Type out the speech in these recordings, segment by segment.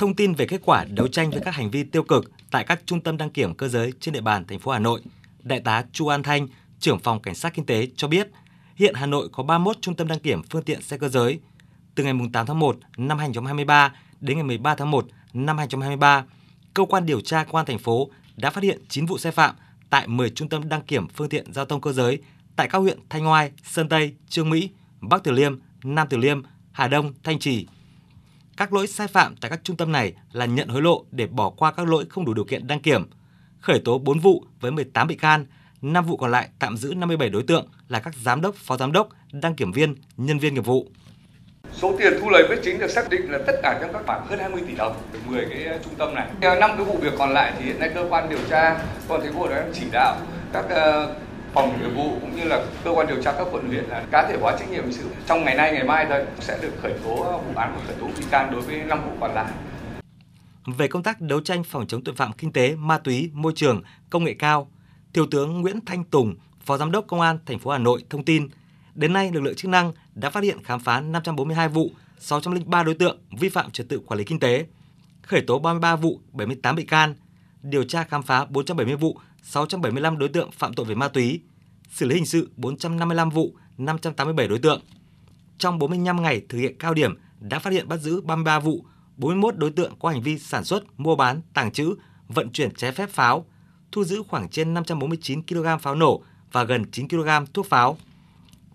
thông tin về kết quả đấu tranh với các hành vi tiêu cực tại các trung tâm đăng kiểm cơ giới trên địa bàn thành phố Hà Nội, Đại tá Chu An Thanh, trưởng phòng cảnh sát kinh tế cho biết, hiện Hà Nội có 31 trung tâm đăng kiểm phương tiện xe cơ giới. Từ ngày 8 tháng 1 năm 2023 đến ngày 13 tháng 1 năm 2023, cơ quan điều tra công an thành phố đã phát hiện 9 vụ sai phạm tại 10 trung tâm đăng kiểm phương tiện giao thông cơ giới tại các huyện Thanh Oai, Sơn Tây, Trương Mỹ, Bắc Từ Liêm, Nam Từ Liêm, Hà Đông, Thanh Trì. Các lỗi sai phạm tại các trung tâm này là nhận hối lộ để bỏ qua các lỗi không đủ điều kiện đăng kiểm, khởi tố 4 vụ với 18 bị can, 5 vụ còn lại tạm giữ 57 đối tượng là các giám đốc, phó giám đốc, đăng kiểm viên, nhân viên nghiệp vụ. Số tiền thu lời bất chính được xác định là tất cả trong các khoản hơn 20 tỷ đồng từ 10 cái ờ, trung tâm này. Năm cái vụ việc còn lại thì hiện nay cơ quan điều tra còn thành phố đã chỉ đạo các ờ, phòng nghiệp vụ cũng như là cơ quan điều tra các quận huyện là cá thể hóa trách nhiệm hình sự trong ngày nay ngày mai thôi sẽ được khởi tố ờ, vụ án và khởi tố bị can đối với năm vụ còn lại. Về công tác đấu tranh phòng chống tội phạm kinh tế, ma túy, môi trường, công nghệ cao, Thiếu tướng Nguyễn Thanh Tùng, Phó Giám đốc Công an thành phố Hà Nội thông tin, đến nay lực lượng chức năng đã phát hiện khám phá 542 vụ, 603 đối tượng vi phạm trật tự quản lý kinh tế, khởi tố 33 vụ, 78 bị can, điều tra khám phá 470 vụ, 675 đối tượng phạm tội về ma túy, xử lý hình sự 455 vụ, 587 đối tượng. Trong 45 ngày thực hiện cao điểm đã phát hiện bắt giữ 33 vụ, 41 đối tượng có hành vi sản xuất, mua bán, tàng trữ, vận chuyển trái phép pháo, thu giữ khoảng trên 549 kg pháo nổ và gần 9 kg thuốc pháo.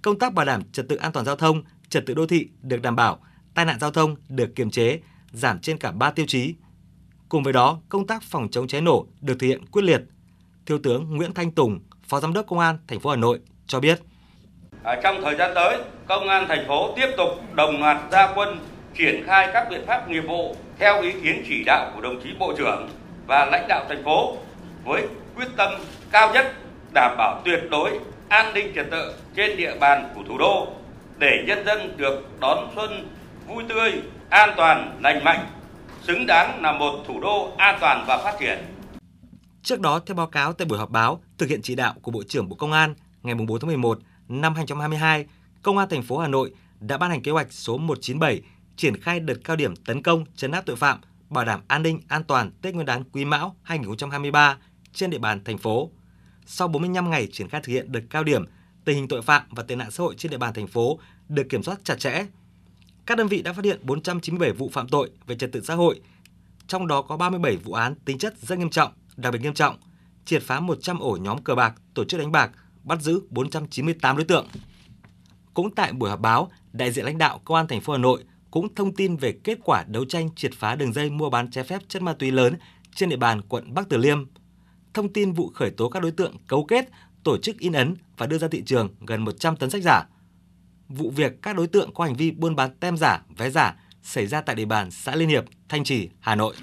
Công tác bảo đảm trật tự an toàn giao thông, trật tự đô thị được đảm bảo, tai nạn giao thông được kiềm chế, giảm trên cả 3 tiêu chí. Cùng với đó, công tác phòng chống cháy nổ được thực hiện quyết liệt. Thiếu tướng Nguyễn Thanh Tùng, Phó Giám đốc Công an thành phố Hà Nội cho biết. Ở trong thời gian tới, Công an thành phố tiếp tục đồng loạt ra quân triển khai các biện pháp nghiệp vụ theo ý kiến chỉ đạo của đồng chí Bộ trưởng và lãnh đạo thành phố với quyết tâm cao nhất đảm bảo tuyệt đối an ninh trật tự trên địa bàn của thủ đô để nhân dân được đón xuân vui tươi, an toàn, lành mạnh, xứng đáng là một thủ đô an toàn và phát triển. Trước đó, theo báo cáo tại buổi họp báo thực hiện chỉ đạo của Bộ trưởng Bộ Công an ngày 4 tháng 11 năm 2022, Công an thành phố Hà Nội đã ban hành kế hoạch số 197 triển khai đợt cao điểm tấn công chấn áp tội phạm, bảo đảm an ninh an toàn Tết Nguyên đán Quý Mão 2023 trên địa bàn thành phố. Sau 45 ngày triển khai thực hiện đợt cao điểm, tình hình tội phạm và tệ nạn xã hội trên địa bàn thành phố được kiểm soát chặt chẽ. Các đơn vị đã phát hiện 497 vụ phạm tội về trật tự xã hội, trong đó có 37 vụ án tính chất rất nghiêm trọng, đặc biệt nghiêm trọng, triệt phá 100 ổ nhóm cờ bạc, tổ chức đánh bạc, bắt giữ 498 đối tượng. Cũng tại buổi họp báo, đại diện lãnh đạo Công an thành phố Hà Nội cũng thông tin về kết quả đấu tranh triệt phá đường dây mua bán trái phép chất ma túy lớn trên địa bàn quận Bắc Từ Liêm. Thông tin vụ khởi tố các đối tượng cấu kết, tổ chức in ấn và đưa ra thị trường gần 100 tấn sách giả. Vụ việc các đối tượng có hành vi buôn bán tem giả, vé giả xảy ra tại địa bàn xã Liên Hiệp, Thanh Trì, Hà Nội.